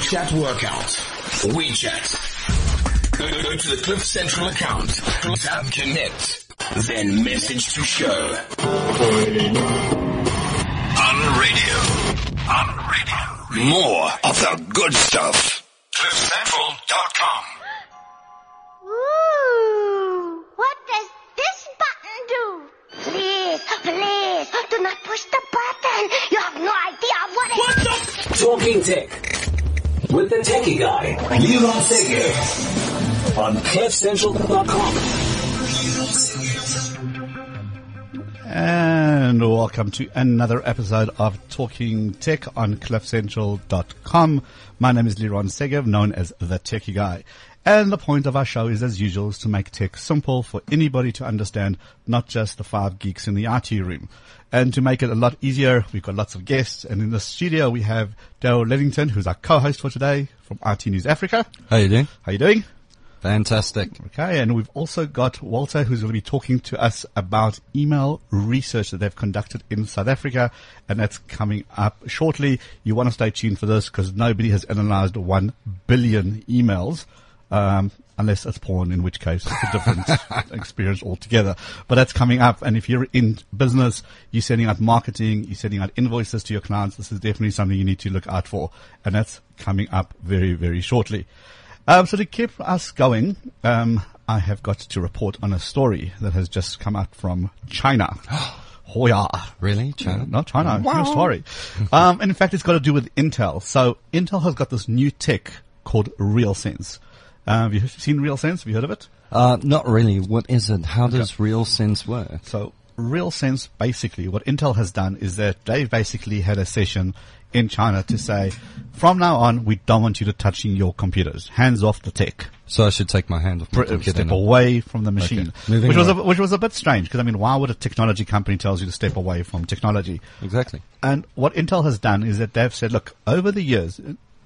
chat workout. WeChat. Go, go to the Cliff Central account. Tap connect. Then message to show. On radio. On radio. More of the good stuff. CliffCentral.com. Ooh, what does this button do? Please, please, do not push the button. You have no idea what it What the? Talking Tech with the techie guy, Liron Segev on CliffCentral.com. And welcome to another episode of Talking Tech on CliffCentral.com. My name is Liron Segev, known as the Techie Guy. And the point of our show is, as usual, is to make tech simple for anybody to understand, not just the five geeks in the IT room. And to make it a lot easier, we've got lots of guests. And in the studio, we have Daryl Linington, who's our co-host for today from IT News Africa. How you doing? How you doing? Fantastic. Okay, and we've also got Walter who's going to be talking to us about email research that they've conducted in South Africa, and that's coming up shortly. You want to stay tuned for this because nobody has analyzed one billion emails, um, unless it's porn, in which case it's a different experience altogether. But that's coming up, and if you're in business, you're sending out marketing, you're sending out invoices to your clients, this is definitely something you need to look out for, and that's coming up very, very shortly. Um, so to keep us going, um, I have got to report on a story that has just come out from China. oh yeah. Really? China? Not China, wow. story. um, and in fact, it's got to do with Intel. So Intel has got this new tech called RealSense. Uh, have you seen Real Sense? Have you heard of it? Uh, not really. What is it? How does Real Sense work? So Real Sense basically, what Intel has done is that they've basically had a session in China to say, from now on, we don't want you to touching your computers. Hands off the tech. So I should take my hand off the computer Step now. away from the machine. Okay. Which was, a, which was a bit strange because I mean, why would a technology company tells you to step away from technology? Exactly. And what Intel has done is that they've said, look, over the years,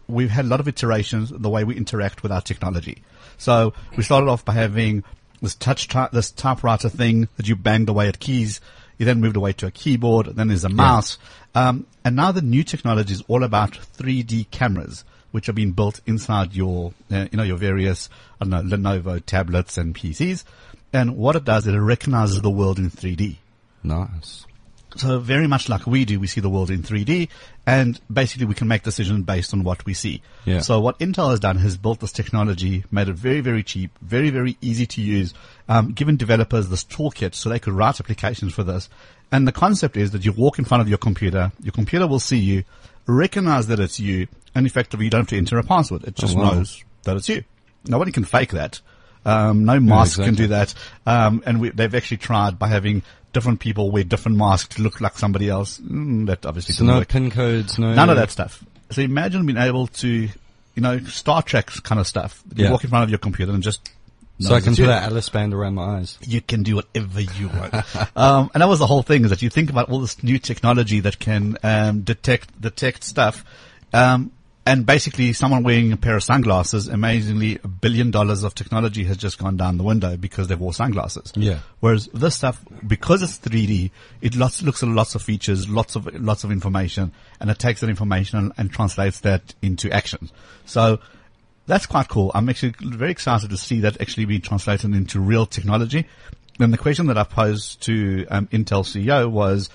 we've had a lot of iterations in the way we interact with our technology. So we started off by having this touch, ty- this typewriter thing that you banged away at keys. You then moved away to a keyboard. Then there's a mouse. Um, and now the new technology is all about 3D cameras, which are being built inside your, uh, you know, your various, I don't know, Lenovo tablets and PCs. And what it does, it recognizes the world in 3D. Nice. So very much like we do, we see the world in 3D and basically we can make decisions based on what we see. Yeah. So what Intel has done has built this technology, made it very, very cheap, very, very easy to use, um, given developers this toolkit so they could write applications for this. And the concept is that you walk in front of your computer, your computer will see you, recognize that it's you, and effectively you don't have to enter a password. It just wow. knows that it's you. Nobody can fake that. Um, no mask can exactly. do that. Um, and we, they've actually tried by having different people wear different masks to look like somebody else. Mm, that obviously So no work. pin codes, no. None of that stuff. So imagine being able to, you know, Star Trek kind of stuff. You Yeah. walk in front of your computer and just. So I can put that Alice band around my eyes. You can do whatever you want. um, and that was the whole thing is that you think about all this new technology that can, um, detect, detect stuff. Um, and basically someone wearing a pair of sunglasses, amazingly a billion dollars of technology has just gone down the window because they wore sunglasses. Yeah. Whereas this stuff, because it's 3D, it lots, looks at lots of features, lots of, lots of information, and it takes that information and, and translates that into action. So that's quite cool. I'm actually very excited to see that actually be translated into real technology. And the question that I posed to um, Intel CEO was,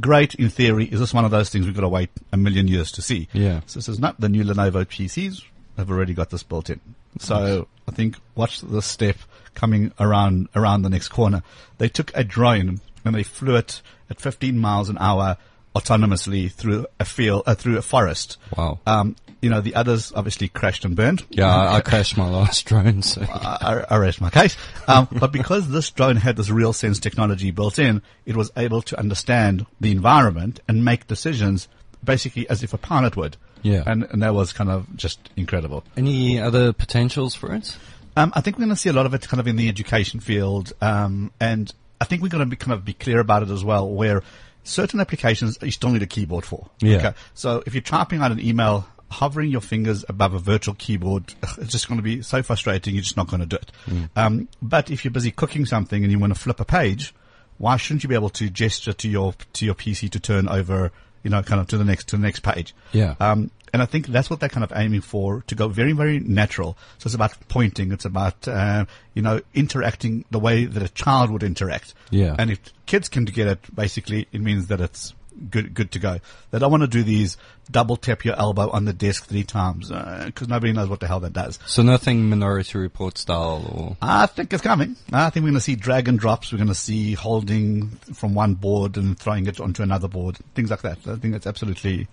great in theory. Is this one of those things we've got to wait a million years to see? Yeah. So this is not the new Lenovo PCs have already got this built in. So I think watch this step coming around around the next corner. They took a drone and they flew it at 15 miles an hour autonomously through a field uh, through a forest. Wow. Um, you know the others obviously crashed and burned. Yeah, I, I crashed my last drone, so. I, I rest my case. Um, but because this drone had this real sense technology built in, it was able to understand the environment and make decisions basically as if a pilot would. Yeah. And, and that was kind of just incredible. Any other potentials for it? Um, I think we're going to see a lot of it kind of in the education field. Um, and I think we're going to be kind of be clear about it as well, where certain applications you still need a keyboard for. Yeah. So if you're typing out an email, hovering your fingers above a virtual keyboard, it's just going to be so frustrating. You're just not going to do it. Um, but if you're busy cooking something and you want to flip a page, why shouldn't you be able to gesture to your to your PC to turn over you know, kind of to the next, to the next page. Yeah. Um, and I think that's what they're kind of aiming for to go very, very natural. So it's about pointing. It's about, uh, you know, interacting the way that a child would interact. Yeah. And if kids can get it, basically, it means that it's good, good to go. They don't want to do these double tap your elbow on the desk three times, because nobody knows what the hell that does. So nothing Minority Report style or I think it's coming. I think we're going to see drag and drops. We're going to see holding from one board and throwing it onto another board, things like that. I think it's absolutely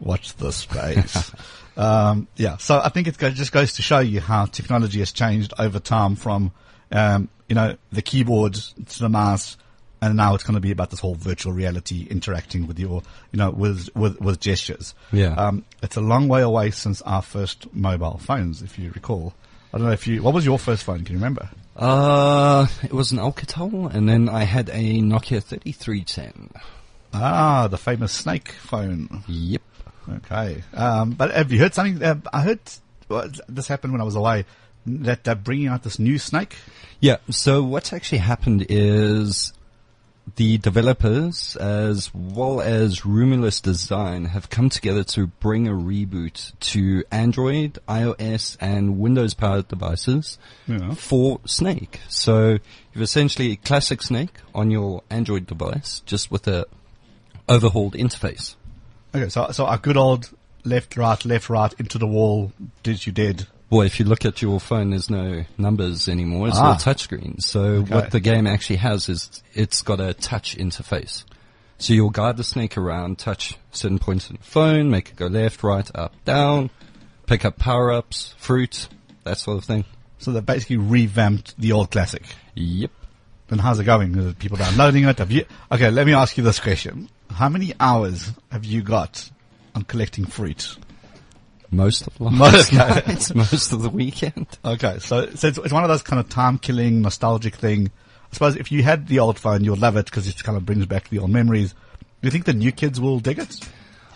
watch the space. um, yeah. So I think it just goes to show you how technology has changed over time from, um, you know, the keyboard to the mouse. And now it's going to be about this whole virtual reality interacting with your, you know, with, with, with gestures. Yeah. Um, it's a long way away since our first mobile phones, if you recall. I don't know if you, what was your first phone? Can you remember? Uh, it was an Alcatel, and then I had a Nokia 3310. Ah, the famous snake phone. Yep. Okay. Um, but have you heard something? Uh, I heard well, this happened when I was away. That they're bringing out this new snake. Yeah. So what's actually happened is the developers, as well as Rumilus Design, have come together to bring a reboot to Android, iOS, and Windows-powered devices Yeah. for Snake. So you've essentially a classic Snake on your Android device, just with a overhauled interface. Okay, so so our good old left, right, left, right into the wall. Did you dead? Well, if you look at your phone, there's no numbers anymore. It's Ah. all touchscreen. So Okay. what the game actually has is it's got a touch interface. So you'll guide the snake around, touch certain points on the phone, make it go left, right, up, down, pick up power-ups, fruit, that sort of thing. So they basically revamped the old classic. Yep. And how's it going? Are people downloading it? Have you? Okay, let me ask you this question: How many hours have you got on collecting fruit? Most of the Most- nights, most of the weekend. Okay, so, so it's, it's one of those kind of time-killing, nostalgic thing. I suppose if you had the old phone, you'll love it because it kind of brings back the old memories. Do you think the new kids will dig it?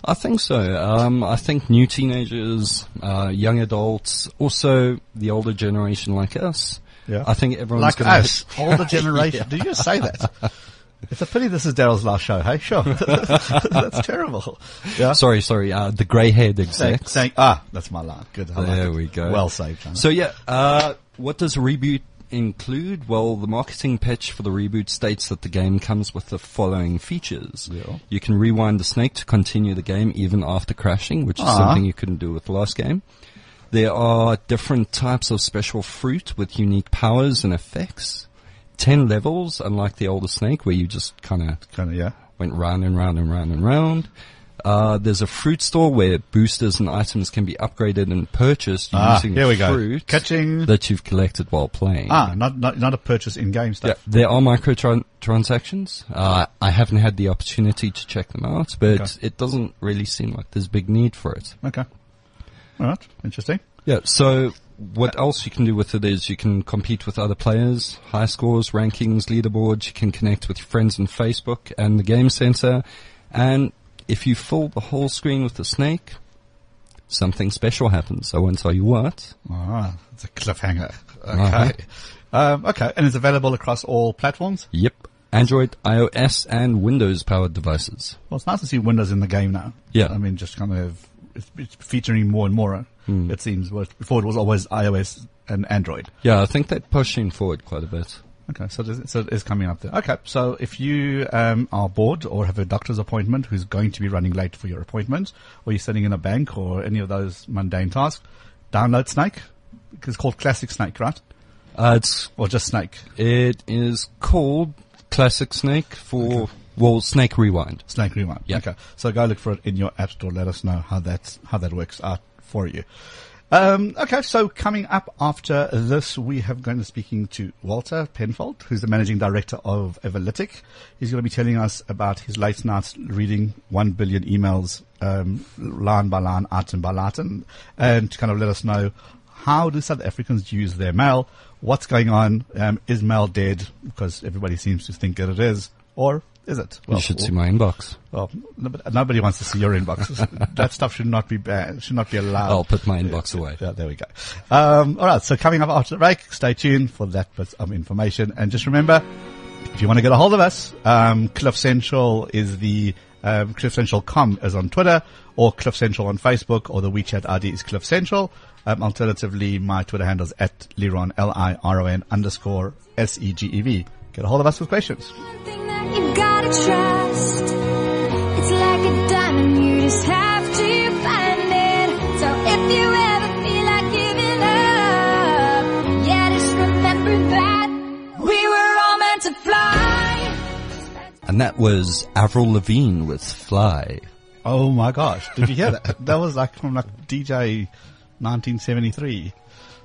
I think so. Um, I think new teenagers, uh, young adults, also the older generation like us. Yeah. I think everyone's Like gonna us, older generation. Did you say that? It's a pity this is Daryl's last show, hey? Sure. that's terrible. Yeah. Sorry, sorry. Uh, the grey-haired saying, ah, that's my line. Good. I like There it. we go. Well saved. So yeah, uh, what does reboot include? Well, the marketing pitch for the reboot states that the game comes with the following features. Yeah. You can rewind the snake to continue the game even after crashing, which is Ah. something you couldn't do with the last game. There are different types of special fruit with unique powers and effects. Ten levels, unlike the older snake where you just kind of kind of, yeah. went round and round and round and round. Uh, there's a fruit store where boosters and items can be upgraded and purchased Ah, using here we go. fruit Catching. that you've collected while playing. Ah, not, not, not a purchase in-game stuff. Yeah, there are microtransactions. Uh, I haven't had the opportunity to check them out, but Okay. it doesn't really seem like there's big need for it. Okay. All right. Interesting. Yeah, so what else you can do with it is you can compete with other players, high scores, rankings, leaderboards, you can connect with your friends on Facebook and the game center, and if you fill the whole screen with the snake, something special happens. I won't tell you what. Ah, it's a cliffhanger. Okay. Uh-huh. Um, okay. And it's available across all platforms? Yep. Android, iOS, and Windows powered devices. Well, it's nice to see Windows in the game now. Yeah. I mean, just kind of, it's, it's featuring more and more, Hmm. it seems. Before it was always iOS and Android. Yeah, I think they're pushing forward quite a bit. Okay, so, it is- so it is coming up there. Okay, so if you um, are bored or have a doctor's appointment who's going to be running late for your appointment, or you're sitting in a bank or any of those mundane tasks, download Snake. It's called Classic Snake, right? Uh, it's Or just Snake? it is called Classic Snake for well Snake Rewind. Snake Rewind. Yeah. Okay. So go look for it in your app store. Let us know how that's, how that works out for you. Um, okay. So coming up after this, we have going to be speaking to Walter Penfold, who's the managing director of Everlytic. He's going to be telling us about his late nights reading one billion emails, um, line by line, item by item, and to kind of let us know how do South Africans use their mail? What's going on? Um, is mail dead? Because everybody seems to think that it is. Or is it? Well, you should see my inbox. Well, no- nobody wants to see your inbox. that stuff should not be banned, should not be allowed. I'll put my inbox away. Yeah, there we go. Um, all right, so coming up after the break, stay tuned for that bit of information. And just remember, if you want to get a hold of us, um, Cliff Central is the Um, CliffCentral.com is on Twitter or Cliff Central on Facebook or the WeChat ID is Cliff Central. Um, alternatively, my Twitter handle is at Liron, L-I-R-O-N underscore S-E-G-E-V. Get a hold of us with questions. Something that you gotta trust. It's like a diamond, you just have to find it. So if you ever feel like giving up, yeah, just remember that we were all meant to fly. And that was Avril Lavigne with Fly. Oh my gosh. Did you hear that? that was like from like DJ 1973.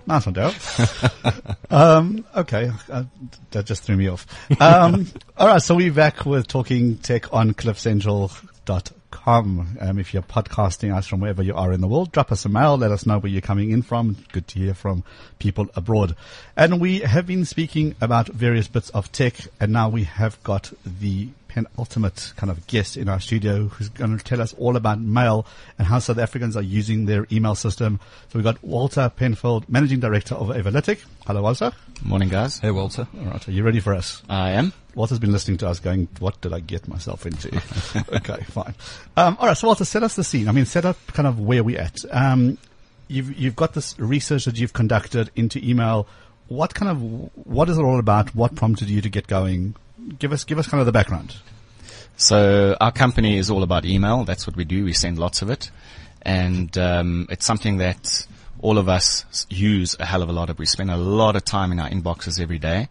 Nice one, Daryl. um, okay. Uh, that just threw me off. Um, all right. So we're back with talking tech on cliffcentral.com. Um, if you're podcasting us from wherever you are in the world, drop us a mail. Let us know where you're coming in from. Good to hear from people abroad. And we have been speaking about various bits of tech and now we have got the penultimate kind of guest in our studio who's going to tell us all about mail and how South Africans are using their email system. So we've got Walter Penfold, Managing Director of Everlytic. Hello, Walter. Morning, guys. Hey, Walter. All right, are you ready for us? I am. Walter's been listening to us going, what did I get myself into? okay, fine. Um, all right, so Walter, set us the scene. I mean, set up kind of where we're at. Um, you've, you've got this research that you've conducted into email. What kind of, what is it all about? What prompted you to get going? Give us, give us kind of the background. So our company is all about email. That's what we do. We send lots of it, and um, it's something that all of us use a hell of a lot of. We spend a lot of time in our inboxes every day,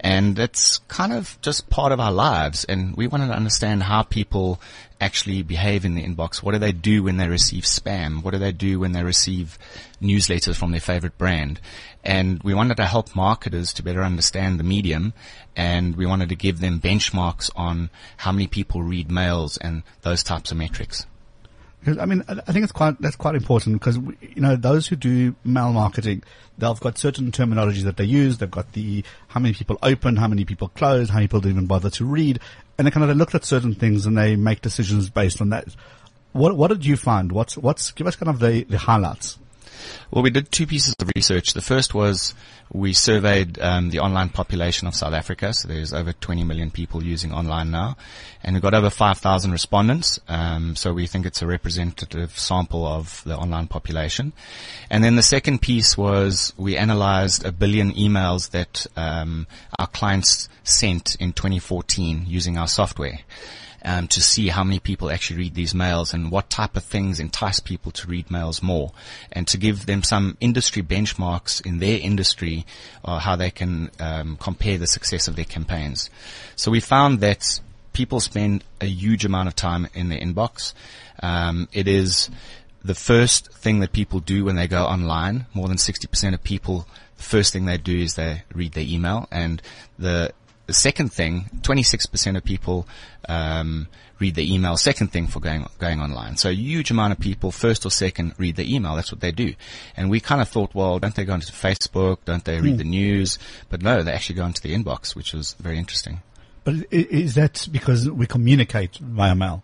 and it's kind of just part of our lives. And we wanted to understand how people actually behave in the inbox. What do they do when they receive spam? What do they do when they receive newsletters from their favorite brand? And we wanted to help marketers to better understand the medium and we wanted to give them benchmarks on how many people read mails and those types of metrics. I mean, I think it's quite, that's quite important because, you know, those who do mail marketing, they've got certain terminology that they use. They've got the, how many people open, how many people close, how many people even bother to read. And they kind of look at certain things and they make decisions based on that. What, what did you find? What's, what's, give us kind of the, the highlights. Well, we did two pieces of research. The first was we surveyed um, the online population of South Africa. So there's over 20 million people using online now, and we got over 5,000 respondents. Um, so we think it's a representative sample of the online population. And then the second piece was we analyzed a billion emails that um, our clients sent in 2014 using our software um, to see how many people actually read these mails and what type of things entice people to read mails more, and to give them some industry benchmarks in their industry, uh, how they can um, compare the success of their campaigns. So we found that people spend a huge amount of time in their inbox. Um, it is the first thing that people do when they go online. More than 60% of people, the first thing they do is they read their email. And the, the second thing, 26% of people um, read the email. Second thing for going going online. So a huge amount of people, first or second, read the email. That's what they do. And we kind of thought, well, don't they go into Facebook? Don't they read the news? But no, they actually go into the inbox, which was very interesting. But is that because we communicate via mail?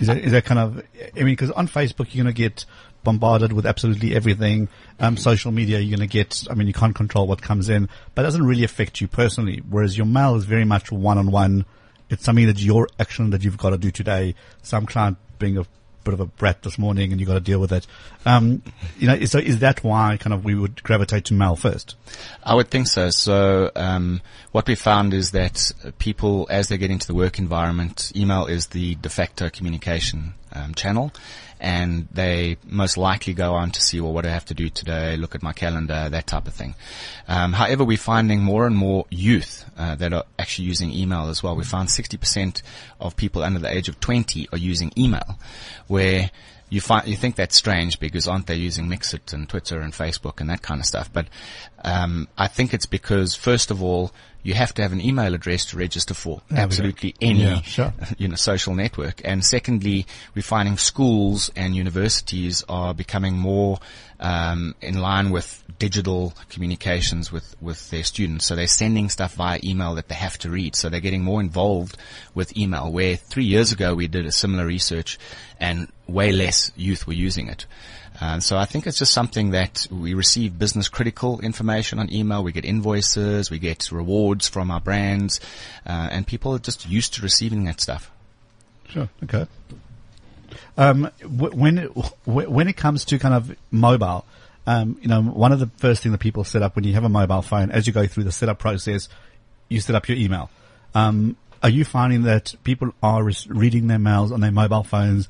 Is that, is that kind of, I mean, because on Facebook you're going to get bombarded with absolutely everything. Um, social media you're going to get, I mean, you can't control what comes in, but it doesn't really affect you personally. Whereas your mail is very much one on one. It's something that your action that you've got to do today. Some client being a bit of a brat this morning and you've got to deal with it. Um, you know, so is that why kind of we would gravitate to mail first? I would think so. So um, what we found is that people, as they get into the work environment, email is the de facto communication um, channel, and they most likely go on to see, well, what do I have to do today? Look at my calendar, that type of thing. Um, however, we're finding more and more youth uh, that are actually using email as well. We found 60% of people under the age of 20 are using email, where you find you think that's strange because aren't they using MXit and Twitter and Facebook and that kind of stuff? But um, I think it's because first of all you have to have an email address to register for absolutely any Yeah, sure. you know social network. And secondly, we're finding schools and universities are becoming more um, in line with digital communications with with their students. So they're sending stuff via email that they have to read. So they're getting more involved with email. Where three years ago we did a similar research, and way less youth were using it. And so I think it's just something that we receive business critical information on email. We get invoices, we get rewards from our brands, uh, and people are just used to receiving that stuff. Sure. Okay. Um, when it, when it comes to kind of mobile, um, you know, one of the first thing that people set up when you have a mobile phone, as you go through the setup process, you set up your email. Um, are you finding that people are reading their mails on their mobile phones?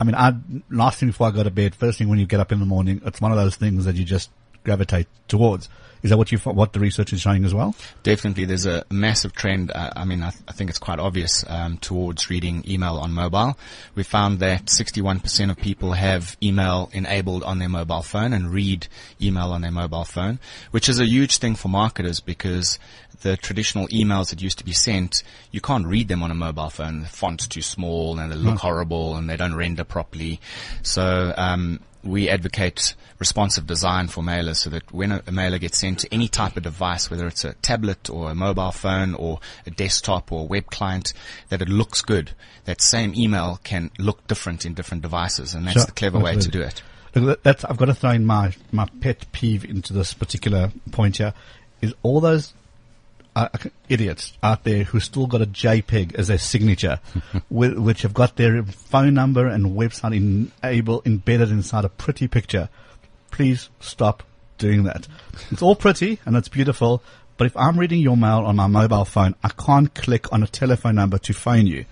I mean, I last thing before I go to bed, first thing when you get up in the morning, it's one of those things that you just gravitate towards. Is that what you what the research is showing as well? Definitely, there's a massive trend. Uh, I mean, I, th- I think it's quite obvious um, towards reading email on mobile. We found that 61% of people have email enabled on their mobile phone and read email on their mobile phone, which is a huge thing for marketers because the traditional emails that used to be sent, you can't read them on a mobile phone. The font's too small and they look horrible and they don't render properly. So um, we advocate responsive design for mailers so that when a, a mailer gets sent to any type of device, whether it's a tablet or a mobile phone or a desktop or a web client, that it looks good. That same email can look different in different devices, and that's Sure. the clever way to do it. Look, that's, I've got to throw in my, my pet peeve into this particular point here is all those uh, idiots out there who still got a JPEG as their signature, whi- which have got their phone number and website enable embedded inside a pretty picture. Please stop doing that. It's all pretty and it's beautiful, but if I'm reading your mail on my mobile phone, I can't click on a telephone number to phone you.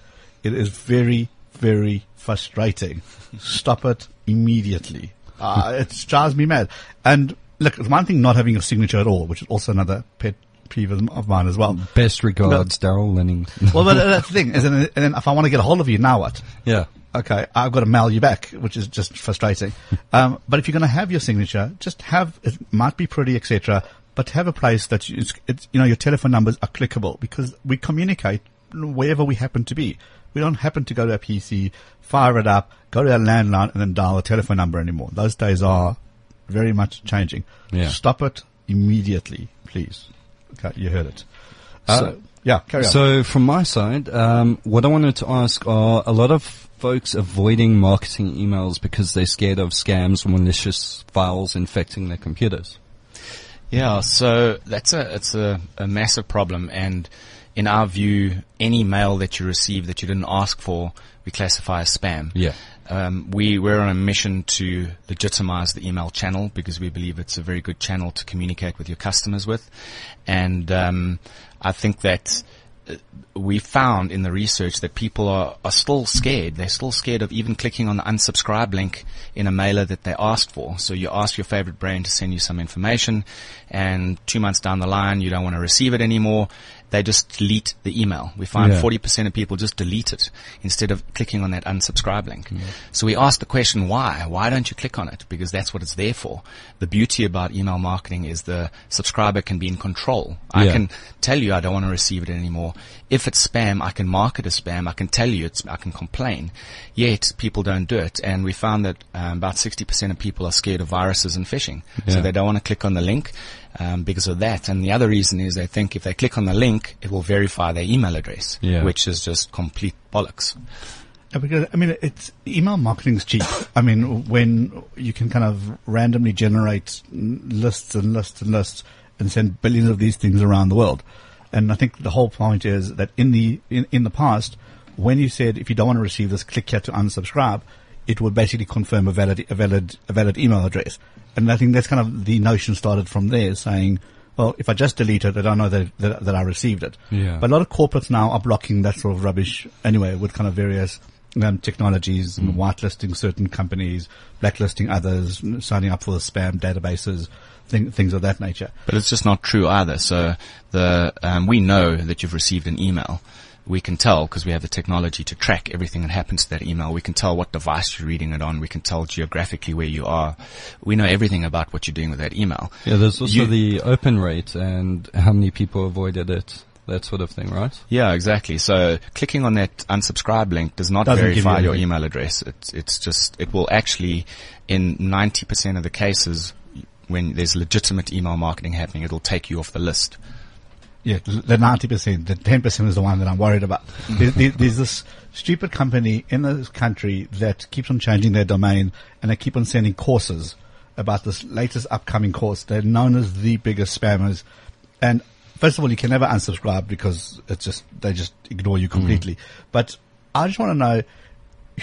It is very, very frustrating. Stop it immediately. Uh, it drives me mad. And look, it's one thing not having a signature at all, which is also another pet peeve of mine as well. Best regards, Daryl Lenning. Well, but that's the thing. Is and then if I want to get a hold of you, now what? yeah. Okay, I've got to mail you back, which is just frustrating. Um, but if you're going to have your signature, just have it might be pretty, etc. But have a place that you, it's, it's, you know your telephone numbers are clickable because we communicate wherever we happen to be. We don't happen to go to a PC, fire it up, go to a landline, and then dial a telephone number anymore. Those days are very much changing. Yeah. Stop it immediately, please. You heard it. Uh, So- yeah, carry on. So from my side, um, what I wanted to ask are a lot of folks avoiding marketing emails because they're scared of scams or malicious files infecting their computers. Yeah, so that's a it's a, a massive problem, and in our view, any mail that you receive that you didn't ask for, we classify as spam. Yeah. Um, we we're on a mission to legitimize the email channel because we believe it's a very good channel to communicate with your customers with, and um, I think that uh, we found in the research that people are, are still scared. They're still scared of even clicking on the unsubscribe link in a mailer that they asked for. So you ask your favorite brand to send you some information and two months down the line, you don't want to receive it anymore. They just delete the email. We find Yeah. 40% of people just delete it instead of clicking on that unsubscribe link. So we asked the question, why? Why don't you click on it? Because that's what it's there for. The beauty about email marketing is the subscriber can be in control. I Yeah. can tell you I don't want to receive it anymore. If it's spam, I can mark it as spam. I can tell you it's, I can complain. Yet people don't do it. And we found that um, about 60% of people are scared of viruses and phishing. So they don't want to click on the link. Um, because of that, and the other reason is they think if they click on the link, it will verify their email address, Yeah. which is just complete bollocks. Because I mean, it's email marketing is cheap. I mean, when you can kind of randomly generate lists and lists and lists and send billions of these things around the world, and I think the whole point is that in the in, in the past, when you said if you don't want to receive this, click here to unsubscribe, it would basically confirm a valid a valid a valid email address, and I think that's kind of the notion started from there, saying. Well, if I just delete it, I don't know that, that, that I received it. Yeah. But a lot of corporates now are blocking that sort of rubbish anyway with kind of various um, technologies, and whitelisting certain companies, blacklisting others, signing up for the spam databases, thing, things of that nature. But it's just not true either. So the um, we know that you've received an email. We can tell because we have the technology to track everything that happens to that email. We can tell what device you're reading it on. We can tell geographically where you are. We know everything about what you're doing with that email. Yeah, there's also You- the open rate and how many people avoided it, that sort of thing, right? Yeah, exactly. So clicking on that unsubscribe link does not Doesn't verify you your email address. It's, it's just, it will actually, in 90% of the cases, when there's legitimate email marketing happening, it'll take you off the list. Yeah, the ninety percent, the ten percent is the one that I'm worried about. Mm-hmm. There, there- there's this stupid company in this country that keeps on changing their domain, and they keep on sending courses about this latest upcoming course. They're known as the biggest spammers, and first of all, you can never unsubscribe because it's just they just ignore you mm. completely. But I just want to know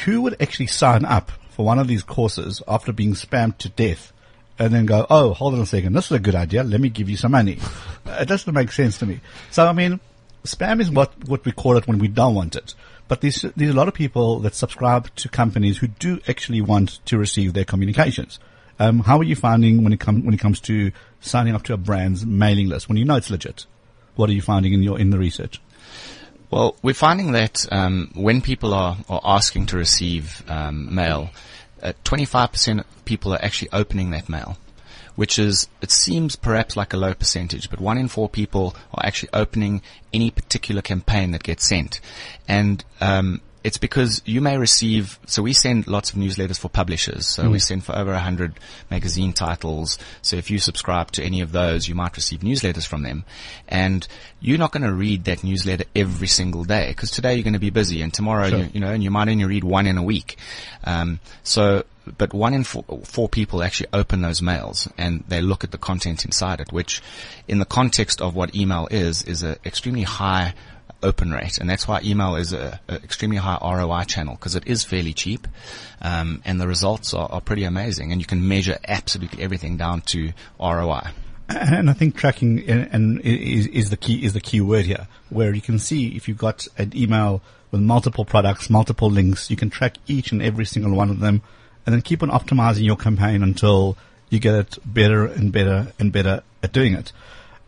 who would actually sign up for one of these courses after being spammed to death and then go, oh, hold on a second, this is a good idea. Let me give you some money. It doesn't make sense to me. So, I mean, spam is what, what we call it when we don't want it. But there's, there's a lot of people that subscribe to companies who do actually want to receive their communications. Um, how are you finding when it comes when it comes to signing up to a brand's mailing list when you know it's legit? What are you finding in your in the research? Well, we're finding that um, when people are, are asking to receive um, mail, uh, 25% of people are actually opening that mail, which is, it seems perhaps like a low percentage, but one in four people are actually opening any particular campaign that gets sent. And um, it's because you may receive, so we send lots of newsletters for publishers. So we send for over 100 magazine titles. So if you subscribe to any of those, you might receive newsletters from them. And you're not going to read that newsletter every single day because today you're going to be busy and tomorrow, you, you know, and you might only read one in a week. Um, so, but one in four, four people actually open those mails and they look at the content inside it, which in the context of what email is, is an extremely high open rate, and that's why email is a, a extremely high ROI channel because it is fairly cheap, um, and the results are, are pretty amazing, and you can measure absolutely everything down to ROI. And I think tracking and, and is, is the key is the key word here, where you can see if you've got an email with multiple products, multiple links, you can track each and every single one of them, and then keep on optimizing your campaign until you get it better and better and better at doing it.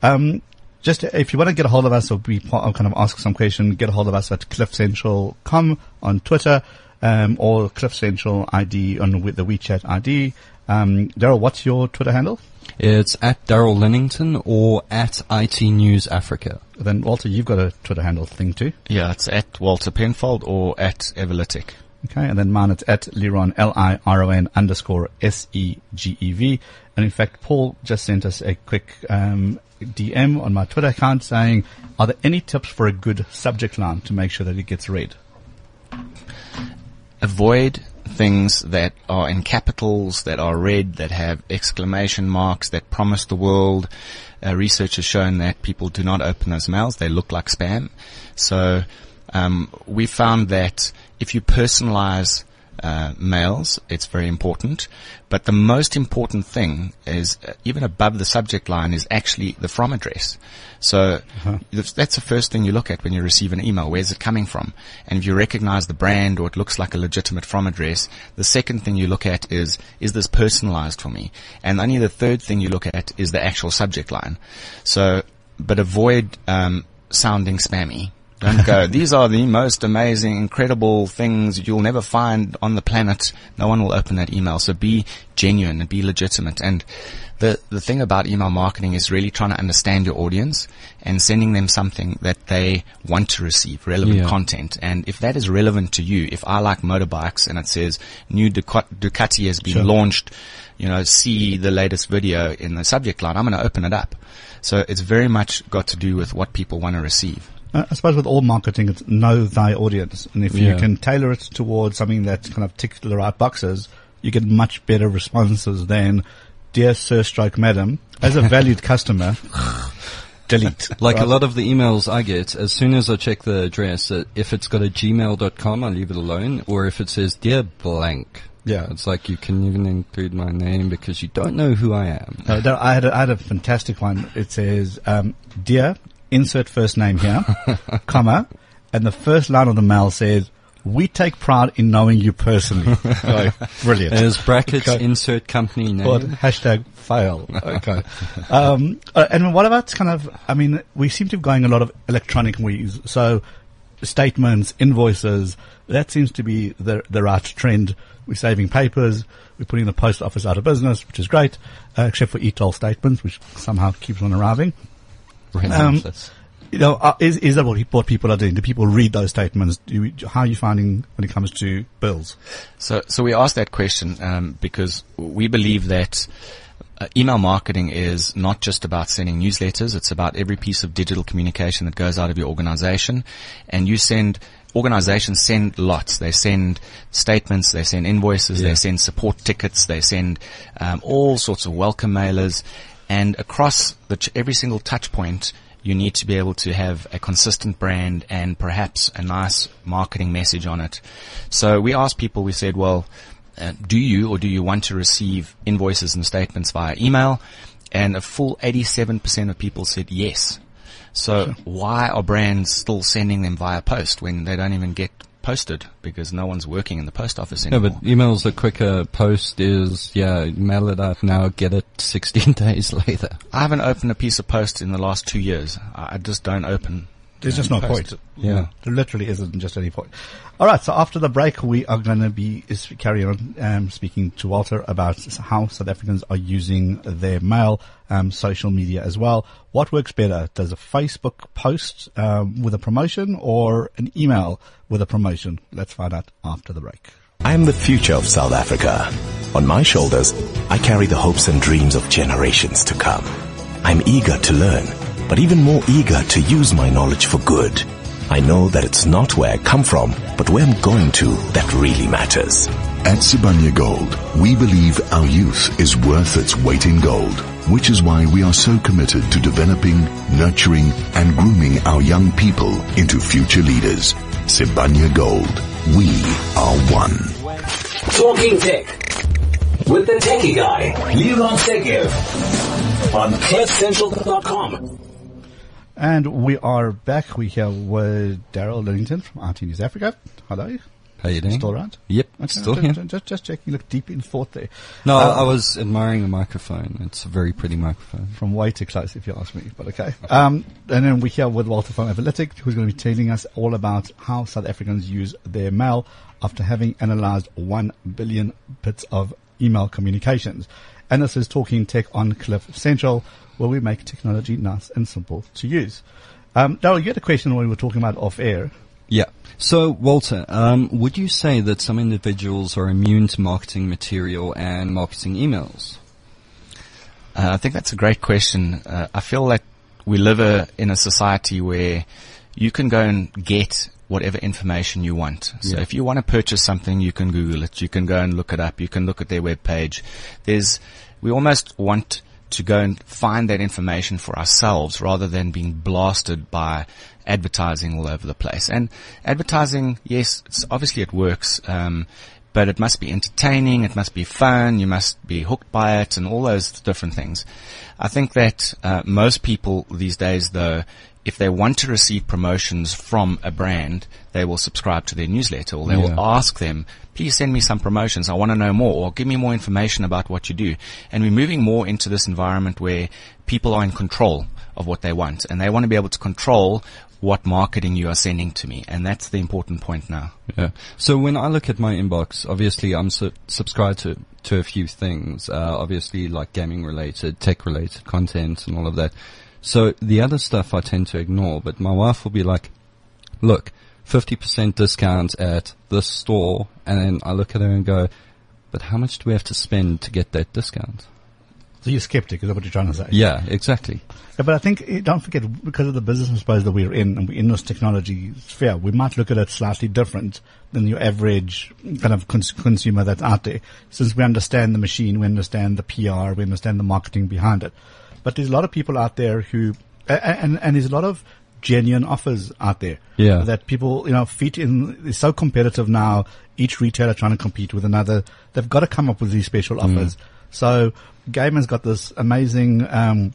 Um, just if you want to get a hold of us or be part of kind of ask some question, get a hold of us at cliffcentral.com on Twitter, um, or Cliff Central ID on with the WeChat ID. Um, Daryl, what's your Twitter handle? It's at Daryl Linington or at IT News Africa. Then Walter, you've got a Twitter handle thing too. Yeah, it's at Walter Penfold or at Everlytic. Okay, and then mine it's at Liron, L-I-R-O-N underscore S-E-G-E-V. And in fact, Paul just sent us a quick um, DM on my Twitter account saying, are there any tips for a good subject line to make sure that it gets read? avoid things that are in capitals, that are red, that have exclamation marks, that promise the world. Uh, research has shown that people do not open those mails; they look like spam. So um, we found that if you personalize uh, mails, it's very important. But the most important thing is, uh, even above the subject line, is actually the from address. So that's- that's the first thing you look at when you receive an email. Where's it coming from? And if you recognize the brand or it looks like a legitimate from address, the second thing you look at is, is this personalized for me? And only the third thing you look at is the actual subject line. So, but avoid um, sounding spammy. Don't go. These are the most amazing, incredible things you'll never find on the planet. No one will open that email. So be genuine and be legitimate. And the the thing about email marketing is really trying to understand your audience and sending them something that they want to receive, relevant Yeah. content. And if that is relevant to you, if I like motorbikes and it says new Ducat- Ducati has been launched, you know, see the latest video in the subject line, I'm going to open it up. So it's very much got to do with what people want to receive. Uh, I suppose with all marketing, it's know thy audience. And if you can tailor it towards something that kind of ticks the right boxes, you get much better responses than, dear sir stroke madam, as a valued customer, delete. Like a lot of the emails I get, as soon as I check the address, uh, if it's got a gmail.com, I leave it alone. Or if it says dear blank. Yeah. It's like you can even include my name because you don't know who I am. Uh, there- I had a, I had a fantastic one. It says, um, dear, insert first name here, comma, and the first line of the mail says, we take pride in knowing you personally. Like, brilliant. There's brackets, Okay. insert company name. Or hashtag fail. Okay. um, uh, and what about kind of, I mean, we seem to be going a lot of electronic ways. So statements, invoices, that seems to be the, the right trend. We're saving papers. We're putting the post office out of business, which is great, uh, except for e-toll statements, which somehow keeps on arriving. Relentless. You know, uh, is, is that what, what people are doing? Do people read those statements? You, how are you finding when it comes to bills? So, so we asked that question um, because we believe that uh, email marketing is not just about sending newsletters. It's about every piece of digital communication that goes out of your organization, and you send. Organizations send lots. They send statements. They send invoices. They send support tickets. They send um, all sorts of welcome mailers, and across the ch- every single touch point, you need to be able to have a consistent brand and perhaps a nice marketing message on it. So we asked people, we said, well, uh, do you or do you want to receive invoices and statements via email? And a full 87% of people said yes. So why are brands still sending them via post when they don't even get posted because no one's working in the post office anymore? but email's a quicker post is, yeah, mail it out now, get it 16 days later. I haven't opened a piece of post in the last two years. I just don't open. There's just no post. point. Yeah. There literally isn't just any point. All right. So after the break, we are going to be is carry on um, speaking to Walter about how South Africans are using their mail, um, social media as well. What works better? Does a Facebook post um, with a promotion or an email with a promotion? Let's find out after the break. I am the future of South Africa. On my shoulders, I carry the hopes and dreams of generations to come. I'm eager to learn, but even more eager to use my knowledge for good. I know that it's not where I come from, but where I'm going to that really matters. At Sibanye Gold, we believe our youth is worth its weight in gold, which is why we are so committed to developing, nurturing, and grooming our young people into future leaders. Sibanye Gold, we are one. Talking Tech with the techie guy, Liron Segev on CliffCentral.com. And we are back. We here with Daryl Linington from IT News Africa. Hello. How you doing? Still around? Yep, Okay, still just, here. Just, just, just checking. You look deep in thought there. No, Uh, I was admiring the microphone. It's a very pretty microphone. from way too close, if you ask me. But okay. Um, and then we're here with Walter from Everlytic, who's going to be telling us all about how South Africans use their mail after having analyzed one billion bits of email communications. And this is Talking Tech on Cliff Central, where we make technology nice and simple to use. Um, Daryl, you had a question when we were talking about off air. Yeah. So, Walter, um, would you say that some individuals are immune to marketing material and marketing emails? Uh, I think that's a great question. Uh, I feel like we live a, in a society where you can go and get whatever information you want. So Yeah. if you want to purchase something, you can Google it. You can go and look it up. You can look at their webpage. There's, we almost want to go and find that information for ourselves rather than being blasted by advertising all over the place. And advertising, yes, it's obviously it works. Um, but it must be entertaining, it must be fun, you must be hooked by it, and all those different things. I think that uh, most people these days, though, if they want to receive promotions from a brand, they will subscribe to their newsletter, or they will ask them, "Please send me some promotions. I want to know more, or give me more information about what you do." And we're moving more into this environment where people are in control of what they want, and they want to be able to control what marketing you are sending to me, and that's the important point now. Yeah. So when I look at my inbox, obviously I'm su- subscribed to, to a few things, uh, obviously like gaming related, tech related content and all of that. So the other stuff I tend to ignore, but my wife will be like, look, 50% discount at this store. And then I look at her and go, but how much do we have to spend to get that discount? So you're skeptic, is that what you're trying to say? Yeah, exactly. Yeah, but I think, eh, don't forget, because of the business, I suppose, that we're in, and we're in this technology sphere, we might look at it slightly different than your average kind of cons- consumer that's out there. Since we understand the machine, we understand the PR, we understand the marketing behind it. But there's a lot of people out there who, and, and there's a lot of genuine offers out there. Yeah. That people, you know, fit in, it's so competitive now, each retailer trying to compete with another. They've got to come up with these special offers. So, Gamer's got this amazing, um,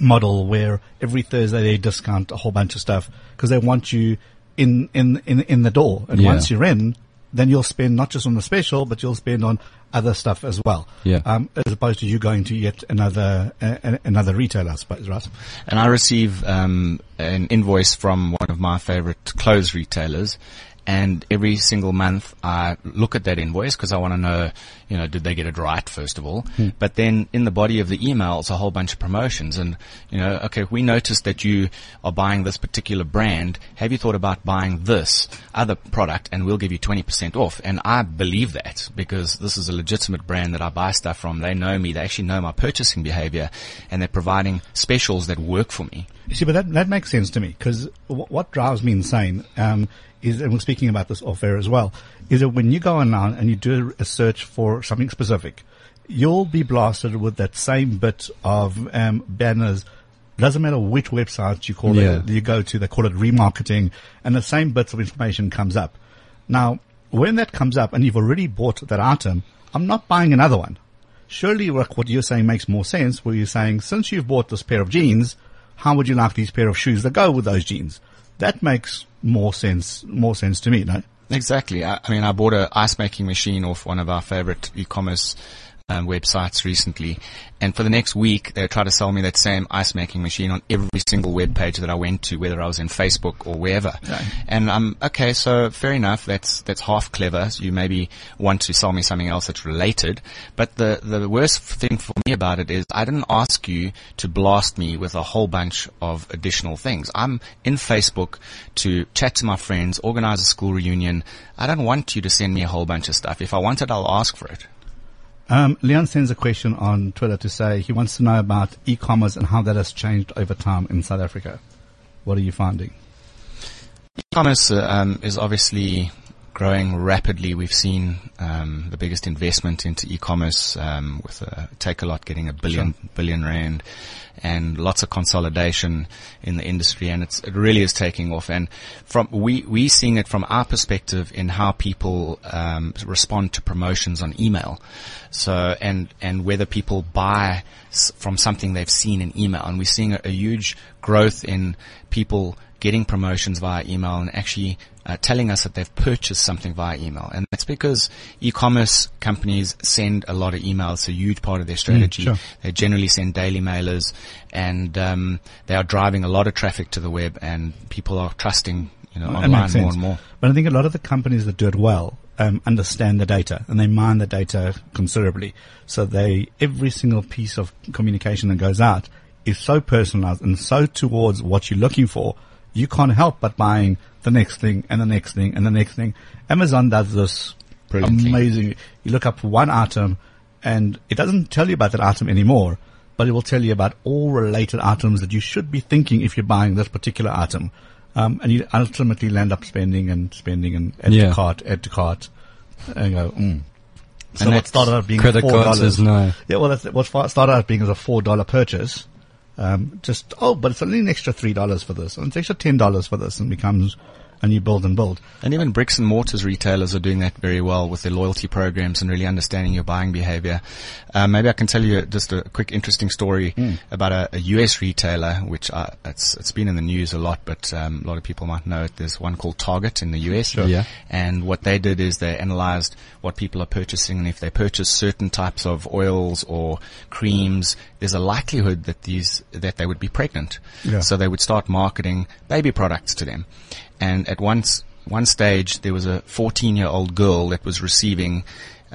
model where every Thursday they discount a whole bunch of stuff because they want you in, in, in, in the door. And Yeah. once you're in, then you'll spend not just on the special, but you'll spend on other stuff as well. Yeah. Um, as opposed to you going to yet another, uh, another retailer, I suppose, right? And I receive um, an invoice from one of my favorite clothes retailers. And every single month I look at that invoice because I want to know, you know, did they get it right, first of all? But then in the body of the email, it's a whole bunch of promotions. And, you know, okay, we noticed that you are buying this particular brand. Have you thought about buying this other product and we'll give you 20% off? And I believe that because this is a legitimate brand that I buy stuff from. They know me. They actually know my purchasing behavior and they're providing specials that work for me. You see, but that, that makes sense to me because w- what drives me insane um, is, and we're speaking about this off air as well, is that when you go online and you do a search for something specific, you'll be blasted with that same bit of um, banners doesn't matter which website you call Yeah. it, you go to, they call it remarketing, and the same bits of information comes up. Now, when that comes up and you've already bought that item, I'm not buying another one. Surely what you're saying makes more sense where you're saying, since you've bought this pair of jeans, how would you like these pair of shoes that go with those jeans? That makes more sense, more sense to me, no? Exactly. I, I mean, I bought a ice making machine off one of our favorite e-commerce um, websites recently, and for the next week they tried to sell me that same ice making machine on every single web page that I went to, whether I was in Facebook or wherever. And I'm okay. So fair enough. That's that's half clever. So you maybe want to sell me something else that's related. But the the worst thing for me about it is I didn't ask you to blast me with a whole bunch of additional things. I'm in Facebook to chat to my friends, organize a school reunion. I don't want you to send me a whole bunch of stuff. If I want it, I'll ask for it. Um, Leon sends a question on Twitter to say he wants to know about e-commerce and how that has changed over time in South Africa. What are you finding? E-commerce uh, um, is obviously growing rapidly. We've seen um, the biggest investment into e-commerce um, with uh, Takealot getting a billion billion rand, and lots of consolidation in the industry, and it's, it really is taking off. And from we we seeing it from our perspective in how people um, respond to promotions on email. So and and whether people buy s- from something they've seen in email, and we're seeing a, a huge growth in people getting promotions via email and actually uh, telling us that they've purchased something via email. And that's because e-commerce companies send a lot of emails. It's a huge part of their strategy. sure. They generally send daily mailers and um, they are driving a lot of traffic to the web and people are trusting you know, That online more and more. But I think a lot of the companies that do it well um, understand the data and they mine the data considerably. So they every single piece of communication that goes out is so personalized and so towards what you're looking for. You can't help but buying the next thing and the next thing and the next thing. Amazon does this Brilliantly. amazing. You look up one item and it doesn't tell you about that item anymore, but it will tell you about all related items that you should be thinking if you're buying this particular item. Um, and you ultimately land up spending and spending and add Yeah. to cart, add to cart, and go, mm. So And what started out being Credit four dollars. no. Yeah, well, that's, what started out being as a four dollar purchase. Um, just oh, but it's only an extra three dollars for this, and it's extra ten dollars for this, and becomes, and you build and build. And even bricks and mortars retailers are doing that very well with their loyalty programs and really understanding your buying behavior. Uh, maybe I can tell you just a quick interesting story about a, a US retailer, which uh, it's it's been in the news a lot, but um, a lot of people might know it. There's one called Target in the US, Yeah. and what they did is they analyzed what people are purchasing, and if they purchase certain types of oils or creams, there's a likelihood that these that they would be pregnant. Yeah. So they would start marketing baby products to them. And at once, one stage, there was a 14 year old girl that was receiving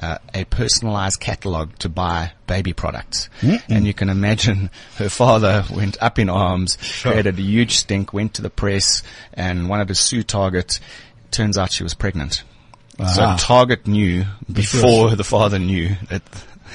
uh, a personalized catalog to buy baby products. And you can imagine her father went up in arms, created a huge stink, went to the press and wanted to sue Target. Turns out she was pregnant. So Ah. Target knew before the father knew that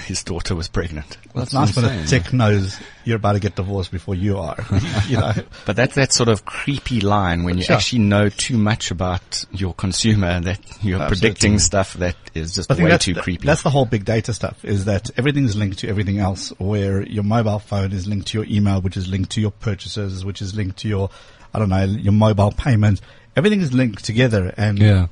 his daughter was pregnant. Well, it's nice when a tech knows you're about to get divorced before you are. you know, But that's that sort of creepy line when you Sure. actually know too much about your consumer that you're Absolutely. predicting stuff that is just I think way too creepy. That's the whole big data stuff is that everything's linked to everything else where your mobile phone is linked to your email, which is linked to your purchases, which is linked to your, I don't know, your mobile payment. Everything is linked together and Yeah.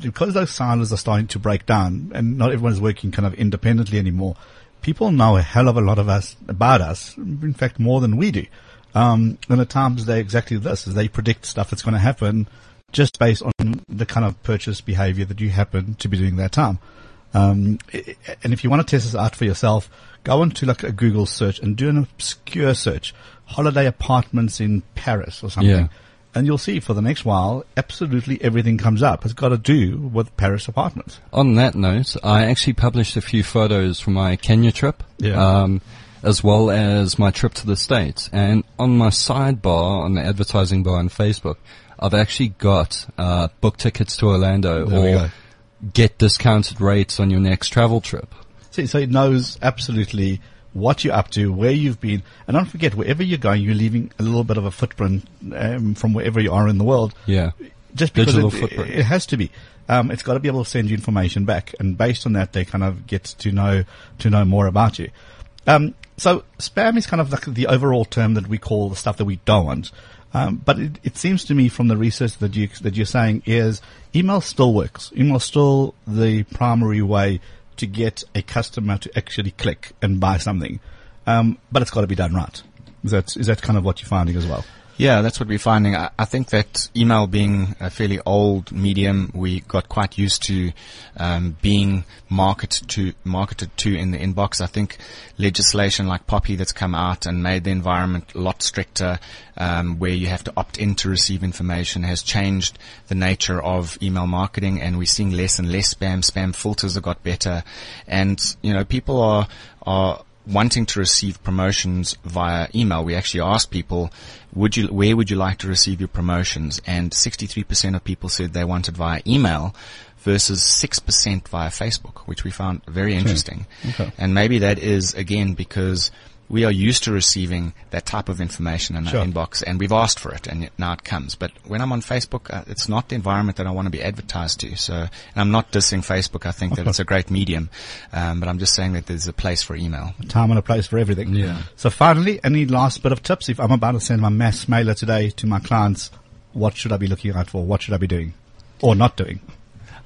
because those silos are starting to break down and not everyone is working kind of independently anymore, people know a hell of a lot of us, about us, in fact more than we do. Um, and at times they exactly this, is they predict stuff that's going to happen just based on the kind of purchase behavior that you happen to be doing that time. Um, and if you want to test this out for yourself, go into like a Google search and do an obscure search, holiday apartments in Paris or something. Yeah. And you'll see for the next while, absolutely everything comes up. It's got to do with Paris apartments. On that note, I actually published a few photos from my Kenya trip, Yeah. um, as well as my trip to the States. And on my sidebar, on the advertising bar on Facebook, I've actually got uh, book tickets to Orlando There or get discounted rates on your next travel trip. So, so it knows absolutely what you're up to, where you've been, and don't forget, wherever you're going, you're leaving a little bit of a footprint um, from wherever you are in the world. Yeah. Just because Digital it, footprint. it has to be. Um, it's got to be able to send you information back, and based on that, they kind of get to know to know more about you. Um, So spam is kind of like the overall term that we call the stuff that we don't want. Um, but it, it seems to me from the research that you that you're saying is email still works. Email still the primary way to get a customer to actually click and buy something. Um, but it's got to be done right. Is that is that kind of what you're finding as well? Yeah, that's what we're finding. I, I think that email being a fairly old medium, we got quite used to um, being marketed to marketed to in the inbox. I think legislation like POPI that's come out and made the environment a lot stricter, um, where you have to opt in to receive information, has changed the nature of email marketing, and we're seeing less and less spam. Spam filters have got better, and you know people are are wanting to receive promotions via email, we actually asked people, would you, where would you like to receive your promotions? And 63% of people said they wanted via email versus 6% via Facebook, which we found very hmm. interesting. Okay. And maybe that is again because we are used to receiving that type of information in Sure. our inbox and we've asked for it and now it comes. But when I'm on Facebook, uh, it's not the environment that I want to be advertised to. So, and I'm not dissing Facebook. I think that it's a great medium. Um, but I'm just saying that there's a place for email. time and a place for everything. Yeah. So finally, any last bit of tips? If I'm about to send my mass mailer today to my clients, what should I be looking out for? What should I be doing or not doing?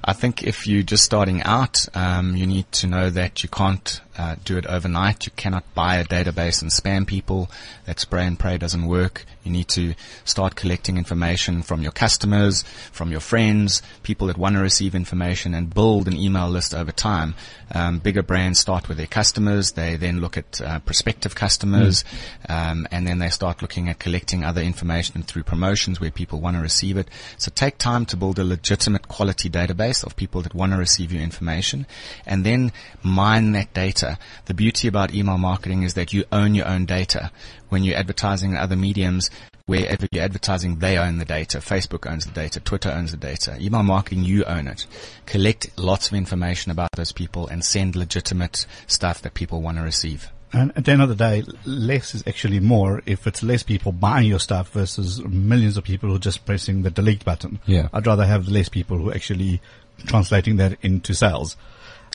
I think if you're just starting out, um, you need to know that you can't uh, do it overnight. You cannot buy a database and spam people. That spray and pray doesn't work. You need to start collecting information from your customers, from your friends, people that want to receive information, and build an email list over time. Um, bigger brands start with their customers. They then look at uh, prospective customers, um, and then they start looking at collecting other information through promotions where people want to receive it. So take time to build a legitimate quality database of people that want to receive your information, and then mine that data. The beauty about email marketing is that you own your own data. When you're advertising in other mediums, wherever you're advertising, they own the data. Facebook owns the data. Twitter owns the data. Email marketing, you own it. Collect lots of information about those people and send legitimate stuff that people want to receive. And at the end of the day, less is actually more if it's less people buying your stuff versus millions of people who are just pressing the delete button. Yeah. I'd rather have less people who are actually translating that into sales.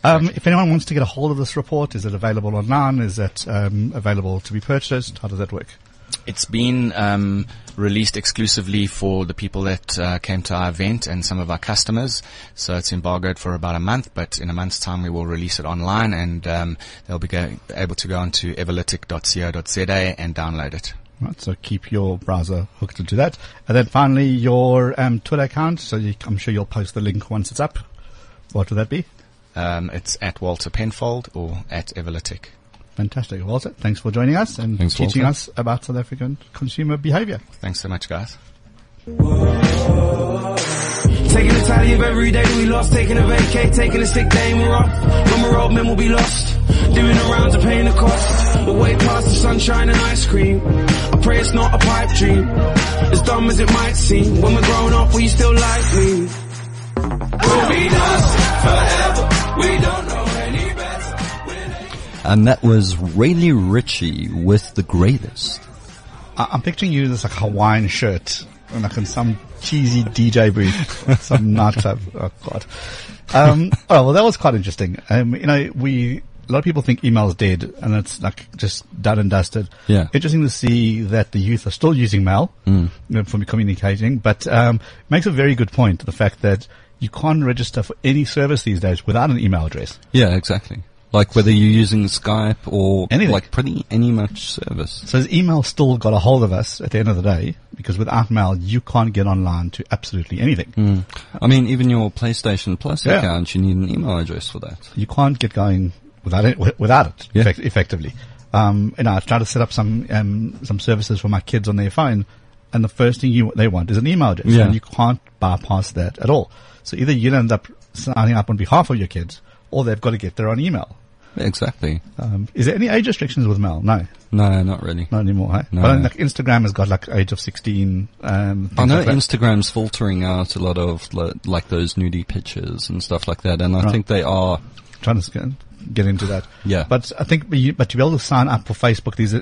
Um, if anyone wants to get a hold of this report, is it available online? Is it um, available to be purchased? How does that work? It's been um, released exclusively for the people that uh, came to our event and some of our customers. So it's embargoed for about a month, but in a month's time we will release it online and um, they'll be go- able to go onto everlytic.co.za and download it. Right, so keep your browser hooked into that. And then finally, your um, Twitter account. So you, I'm sure you'll post the link once it's up. What would that be? Um, it's at Walter Penfold or at Everlytic. Fantastic. Walter, thanks for joining us and Thanks, teaching Walter. us about South African consumer behavior. Thanks so much, guys. Taking the tally of every day we lost, taking a vacay, taking a sick day and we're off. When we're old men will be lost, doing the rounds of paying the cost. We're way past the sunshine and ice cream. I pray it's not a pipe dream, as dumb as it might seem. When we're grown up, will you still like me? We'll be dust forever, we don't know any better. And that was Rayleigh Ritchie with The Greatest. I- I'm picturing you in this like Hawaiian shirt and like in some cheesy DJ booth, some nightclub. Oh God. Um, oh, well, that was quite interesting. Um, you know, we, a lot of people think email is dead and it's like just done and dusted. Yeah. Interesting to see that the youth are still using mail you know, for communicating, but, um, makes a very good point. The fact that you can't register for any service these days without an email address. Yeah, exactly. Like whether you're using Skype or Anything. like pretty any much service. So has email still got a hold of us at the end of the day? Because without mail, you can't get online to absolutely anything. I mean, even your PlayStation Plus Yeah. account, you need an email address for that. You can't get going without it, without it, Yeah. effect- effectively. Um, you know, I try to set up some, um, some services for my kids on their phone and the first thing you, they want is an email address Yeah. and you can't bypass that at all. So either you'll end up signing up on behalf of your kids or they've got to get their own email. Exactly. Um, is there any age restrictions with mail? No, No, not really. not anymore. Hey? No. But like Instagram has got like age of 16. Um, I know like. Instagram's filtering out a lot of li- like those nudie pictures and stuff like that, and I Right. think they are. trying to get- get into that. Yeah. But I think, but you- but to be able to sign up for Facebook, there's a,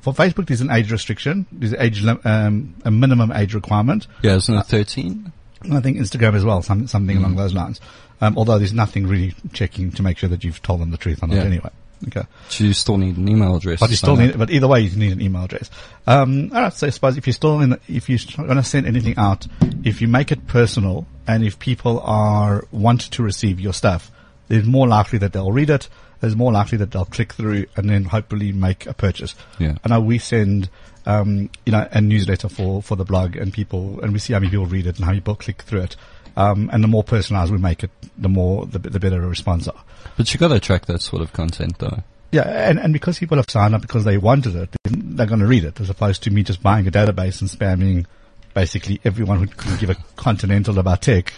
for Facebook, there's an age restriction. There's age, um, a minimum age requirement. Yeah, isn't it thirteen? And I think Instagram as well, some, Mm. something along those lines. Um, although there's nothing really checking to make sure that you've told them the truth or not Yeah. anyway. Okay. Do you still need an email address? But you still need, but either way, you need an email address. Um, all right. So I suppose if you're still in, if you're going to send anything out, if you make it personal, and if people are want to receive your stuff, it's more likely that they'll read it. It's more likely that they'll click through and then hopefully make a purchase. Yeah. I know we send, um, you know, a newsletter for for the blog, and people, and we see how many people read it and how many people click through it. Um, and the more personalized we make it, the more the, the better the response are. But you got to track that sort of content, though. Yeah, and, and because people have signed up because they wanted it, they're going to read it, as opposed to me just buying a database and spamming basically everyone who can give a continental about tech.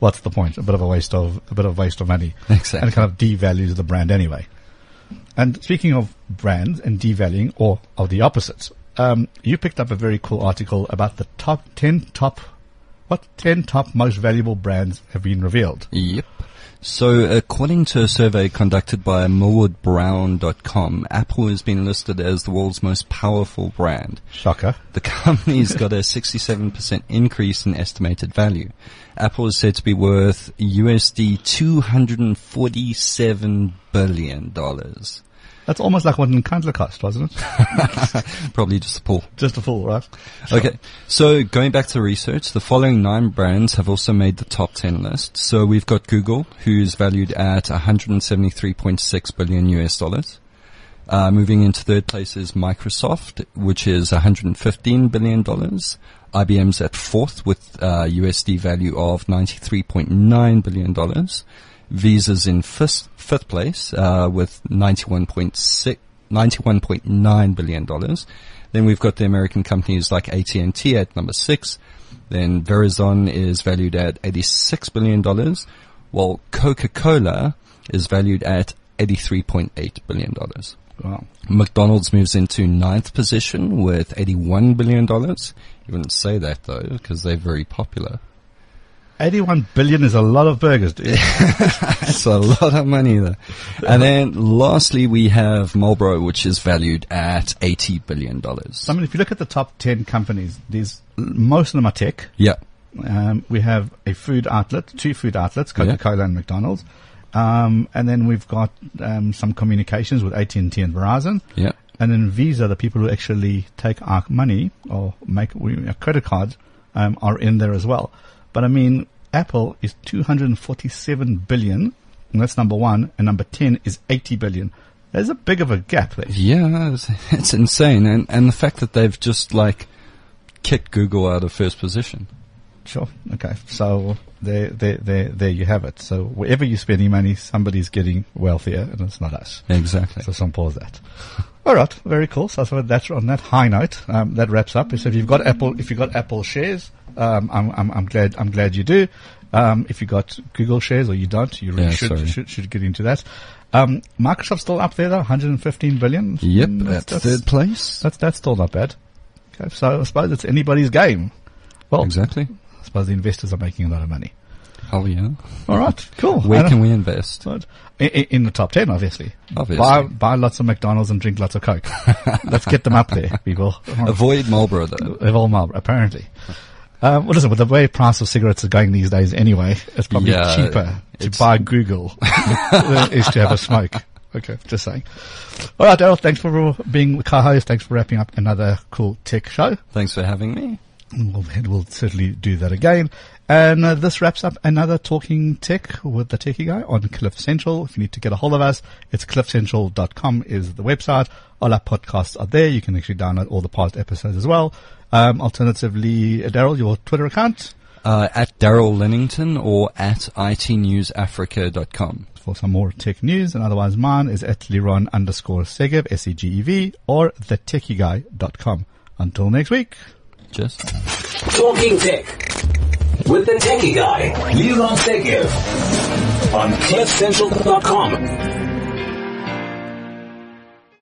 What's the point? A bit of a waste of a bit of waste of money, Exactly. and it kind of devalues the brand anyway. And speaking of brands and devaluing, or of the opposites, um, you picked up a very cool article about the top ten top, what ten top most valuable brands have been revealed. Yep. So, according to a survey conducted by MillwardBrown.com, Apple has been listed as the world's most powerful brand. Shocker. The company's got a 67% increase in estimated value. Apple is said to be worth USD 247 billion dollars. That's almost like what Nkandla cost, wasn't it? Probably just a pull. Just a fool, right? Okay, so going back to research, the following nine brands have also made the top 10 list. So we've got Google, who's valued at 173.6 billion US dollars. Uh, moving into third place is Microsoft, which is 115 billion dollars. IBM's at fourth with uh, USD value of 93.9 billion dollars. Visa's in fifth, fifth place uh, with 91.6 91.9 billion dollars. Then we've got the American companies like AT&T at number six. Then Verizon is valued at 86 billion dollars, while Coca-Cola is valued at 83.8 billion dollars. Wow. McDonald's moves into ninth position with 81 billion dollars. You wouldn't say that though, because they're very popular. 81 billion is a lot of burgers, dude. That's a lot of money there. And then lastly, we have Marlboro, which is valued at 80 billion dollars. I mean, if you look at the top 10 companies, there's, most of them are tech. Yeah. Um, we have a food outlet, two food outlets, Coca-Cola and McDonald's. Um, and then we've got, um, some communications with AT&T and Verizon. Yeah. And then Visa, the people who actually take our money or make we, our credit cards, um, are in there as well. But I mean, Apple is 247 billion, and that's number one, and number 10 is 80 billion. There's a big of a gap there. Yeah, it's, it's insane. And, and the fact that they've just like kicked Google out of first position. Sure. Okay. So there, there, there, there you have it. So wherever you're spending money, somebody's getting wealthier, and it's not us. Exactly. So some pause that. All right. Very cool. So, so that's on that high note. Um, that wraps up. So if you've got Apple, if you've got Apple shares, um, I'm, I'm, I'm glad, I'm glad you do. Um, if you got Google shares or you don't, you really Yeah, should, should, should get into that. Um, Microsoft's still up there though, 115 billion. Yep, Mm, at third place. That's, that's still not bad. Okay. So I suppose it's anybody's game. Well, Exactly. I suppose the investors are making a lot of money. Hell yeah. All right, cool. Where can we invest? Right. In, in the top ten, obviously. Obviously. Buy, buy lots of McDonald's and drink lots of Coke. Let's get them up there, people. Avoid Marlboro though. They've Marlboro, apparently. Um, well, listen, with the way price of cigarettes are going these days anyway, it's probably Yeah, cheaper to buy Google than it is to have a smoke. Okay, just saying. All right, Daryl, thanks for being the co-host. Thanks for wrapping up another cool tech show. Thanks for having me. We'll, we'll certainly do that again. And uh, this wraps up another Talking Tech with the Techie Guy on Cliff Central. If you need to get a hold of us, it's cliffcentral.com is the website. All our podcasts are there. You can actually download all the past episodes as well. Um, alternatively, Daryl, your Twitter account Uh, at Daryl Linington or at itnewsafrica.com. for some more tech news. And otherwise mine is at Liron underscore Segev, S-E-G-E-V, or thetechieguy.com. Until next week. Cheers. Talking Tech with the techie guy, Liron Segev on CliffCentral.com.